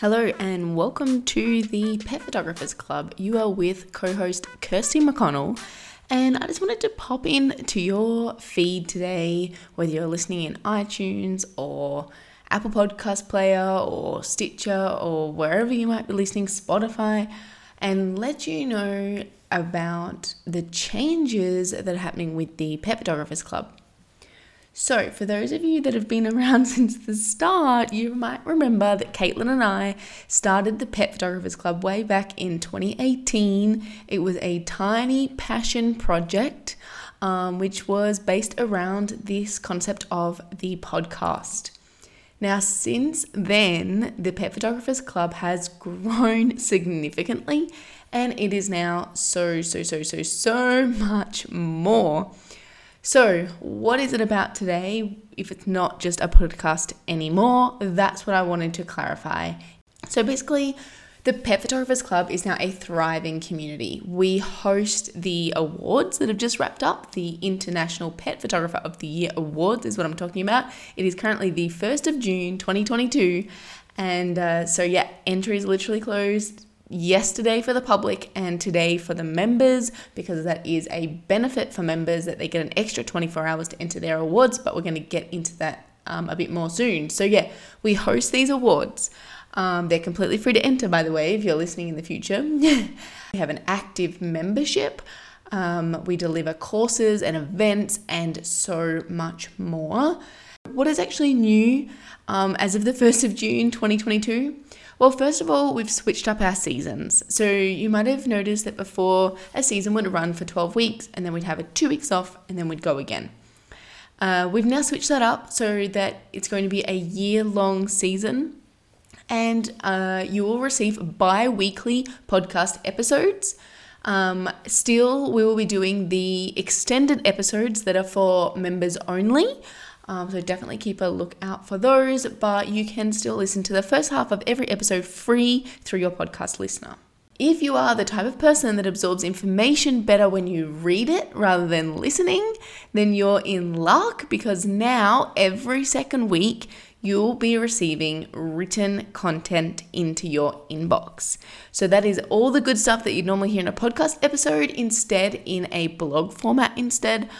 Hello and welcome to the Pet Photographers Club. You are with co host Kirsty McConnell, and I just wanted to pop in to your feed today, whether you're listening in iTunes or Apple Podcast Player or Stitcher or wherever you might be listening, Spotify, and let you know about the changes that are happening with the Pet Photographers Club. So, for those of you that have been around since the start, you might remember that Caitlin and I started the Pet Photographers Club way back in 2018. It was a tiny passion project, um, which was based around this concept of the podcast. Now, since then, the Pet Photographers Club has grown significantly and it is now so, so, so, so, so much more. So, what is it about today if it's not just a podcast anymore? That's what I wanted to clarify. So, basically, the Pet Photographers Club is now a thriving community. We host the awards that have just wrapped up. The International Pet Photographer of the Year Awards is what I'm talking about. It is currently the 1st of June 2022. And uh, so, yeah, entry is literally closed yesterday for the public and today for the members because that is a benefit for members that they get an extra 24 hours to enter their awards but we're going to get into that um, a bit more soon. So yeah we host these awards. Um, they're completely free to enter by the way if you're listening in the future. We have an active membership. Um, we deliver courses and events and so much more. What is actually new um, as of the 1st of june 2022 well, first of all, we've switched up our seasons. So you might have noticed that before a season would run for 12 weeks and then we'd have a two weeks off and then we'd go again. Uh, we've now switched that up so that it's going to be a year long season and uh, you will receive bi weekly podcast episodes. Um, still, we will be doing the extended episodes that are for members only. Um, so definitely keep a look out for those, but you can still listen to the first half of every episode free through your podcast listener. If you are the type of person that absorbs information better when you read it rather than listening, then you're in luck because now every second week you'll be receiving written content into your inbox. So that is all the good stuff that you'd normally hear in a podcast episode instead in a blog format instead.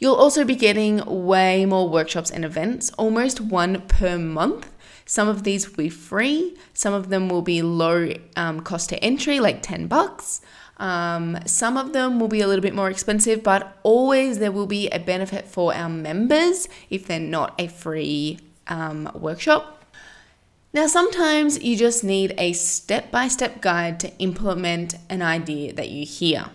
You'll also be getting way more workshops and events, almost one per month. Some of these will be free, some of them will be low um, cost to entry, like 10 bucks. Um, some of them will be a little bit more expensive, but always there will be a benefit for our members if they're not a free um, workshop. Now, sometimes you just need a step by step guide to implement an idea that you hear.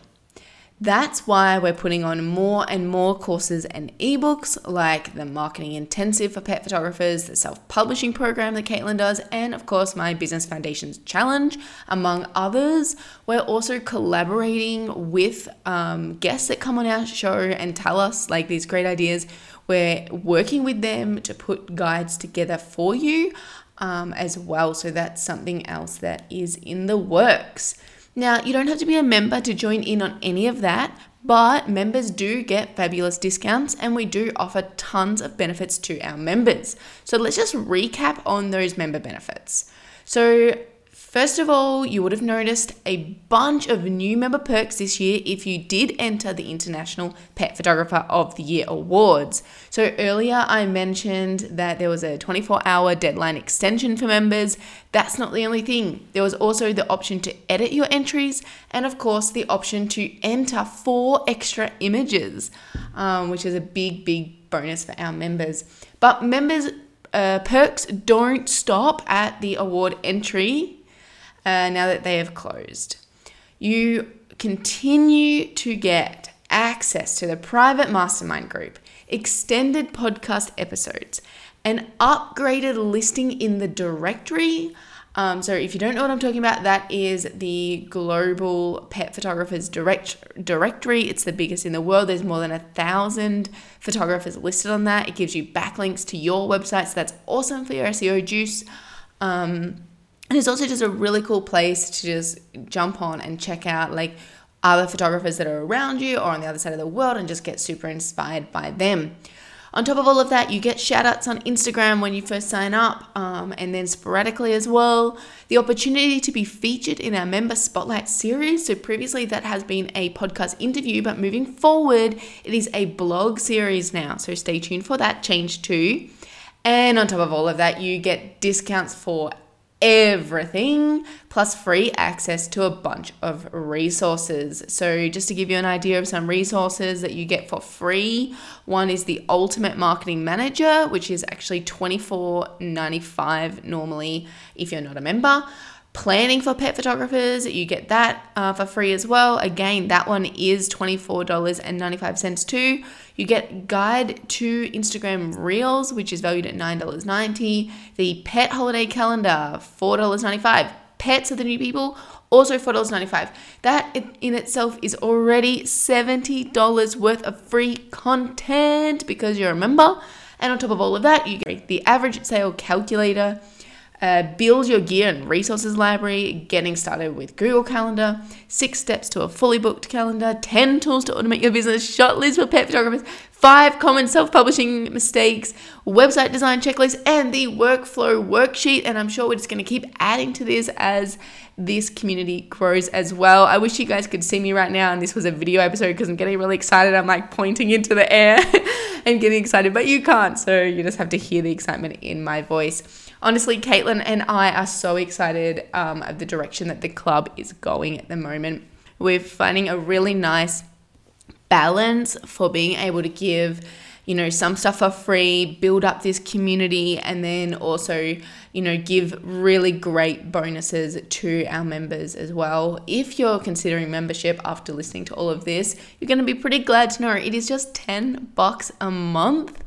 That's why we're putting on more and more courses and ebooks like the Marketing Intensive for Pet Photographers, the self publishing program that Caitlin does, and of course, my Business Foundations Challenge, among others. We're also collaborating with um, guests that come on our show and tell us like these great ideas. We're working with them to put guides together for you um, as well. So that's something else that is in the works. Now, you don't have to be a member to join in on any of that, but members do get fabulous discounts and we do offer tons of benefits to our members. So let's just recap on those member benefits. So, First of all, you would have noticed a bunch of new member perks this year if you did enter the International Pet Photographer of the Year Awards. So, earlier I mentioned that there was a 24 hour deadline extension for members. That's not the only thing. There was also the option to edit your entries, and of course, the option to enter four extra images, um, which is a big, big bonus for our members. But members' uh, perks don't stop at the award entry uh, now that they have closed. You continue to get access to the private mastermind group, extended podcast episodes, an upgraded listing in the directory. Um, so, if you don't know what I'm talking about, that is the global pet photographers direct directory. It's the biggest in the world. There's more than a thousand photographers listed on that. It gives you backlinks to your website, so that's awesome for your SEO juice. Um, and it's also just a really cool place to just jump on and check out like other photographers that are around you or on the other side of the world and just get super inspired by them. On top of all of that, you get shout outs on Instagram when you first sign up, um, and then sporadically as well. The opportunity to be featured in our member spotlight series. So, previously that has been a podcast interview, but moving forward, it is a blog series now. So, stay tuned for that change too. And on top of all of that, you get discounts for everything plus free access to a bunch of resources. So, just to give you an idea of some resources that you get for free, one is the Ultimate Marketing Manager, which is actually $24.95 normally if you're not a member planning for pet photographers you get that uh, for free as well. Again that one is $24.95 too. You get guide to instagram reels which is valued at $9.90 the pet holiday calendar $4.95 pets are the new people also $4.95 that in itself is already $70 worth of free content because you're a member. And on top of all of that you get the average sale calculator uh, build your gear and resources library, getting started with Google Calendar, six steps to a fully booked calendar, 10 tools to automate your business, shot list for pet photographers, five common self publishing mistakes, website design checklist, and the workflow worksheet. And I'm sure we're just going to keep adding to this as this community grows as well. I wish you guys could see me right now, and this was a video episode because I'm getting really excited. I'm like pointing into the air and getting excited, but you can't. So you just have to hear the excitement in my voice honestly, Caitlin and I are so excited um, of the direction that the club is going at the moment. We're finding a really nice balance for being able to give you know some stuff for free build up this community and then also you know give really great bonuses to our members as well if you're considering membership after listening to all of this you're going to be pretty glad to know it is just 10 bucks a month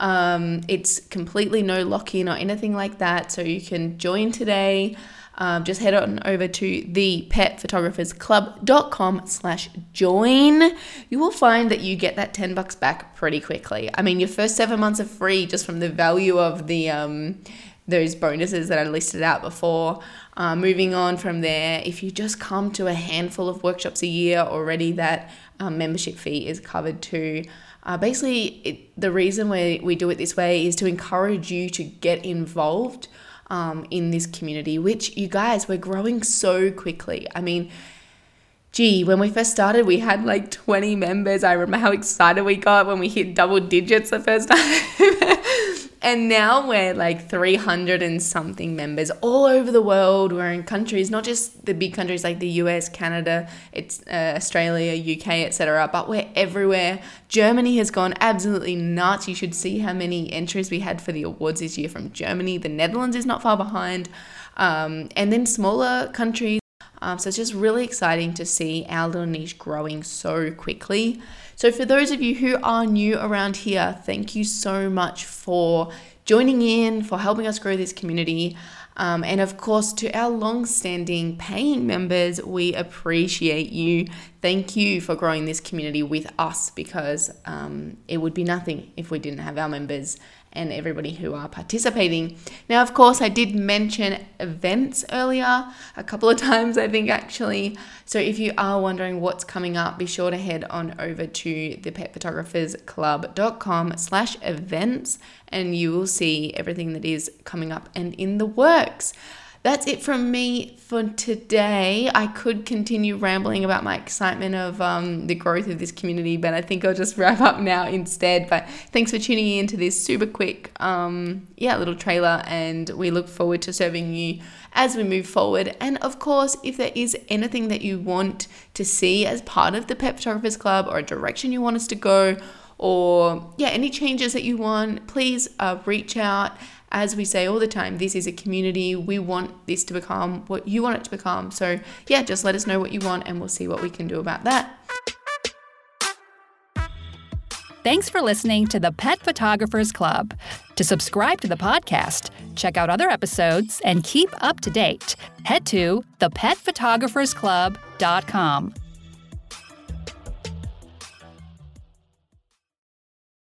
um, it's completely no lock in or anything like that. So you can join today. Um, just head on over to thepetphotographersclub.com slash join. You will find that you get that 10 bucks back pretty quickly. I mean, your first seven months are free just from the value of the um, those bonuses that I listed out before. Uh, moving on from there, if you just come to a handful of workshops a year already, that um, membership fee is covered too. Uh, basically, it, the reason we, we do it this way is to encourage you to get involved um, in this community, which you guys, we're growing so quickly. I mean, gee, when we first started, we had like 20 members. I remember how excited we got when we hit double digits the first time. And now we're like 300 and something members all over the world. We're in countries, not just the big countries like the US, Canada, it's uh, Australia, UK, etc., but we're everywhere. Germany has gone absolutely nuts. You should see how many entries we had for the awards this year from Germany. The Netherlands is not far behind. Um, and then smaller countries. Um, so it's just really exciting to see our little niche growing so quickly. So, for those of you who are new around here, thank you so much for joining in, for helping us grow this community. Um, and of course, to our long standing paying members, we appreciate you. Thank you for growing this community with us because um, it would be nothing if we didn't have our members and everybody who are participating. Now, of course, I did mention events earlier a couple of times, I think actually. So if you are wondering what's coming up, be sure to head on over to thepetphotographersclub.com slash events and you will see everything that is coming up and in the works that's it from me for today. I could continue rambling about my excitement of um, the growth of this community, but I think I'll just wrap up now instead. But thanks for tuning in to this super quick, um, yeah, little trailer, and we look forward to serving you as we move forward. And of course, if there is anything that you want to see as part of the Pet Photographers Club or a direction you want us to go, or yeah, any changes that you want, please uh, reach out as we say all the time, this is a community. We want this to become what you want it to become. So, yeah, just let us know what you want and we'll see what we can do about that. Thanks for listening to the Pet Photographers Club. To subscribe to the podcast, check out other episodes, and keep up to date, head to thepetphotographersclub.com.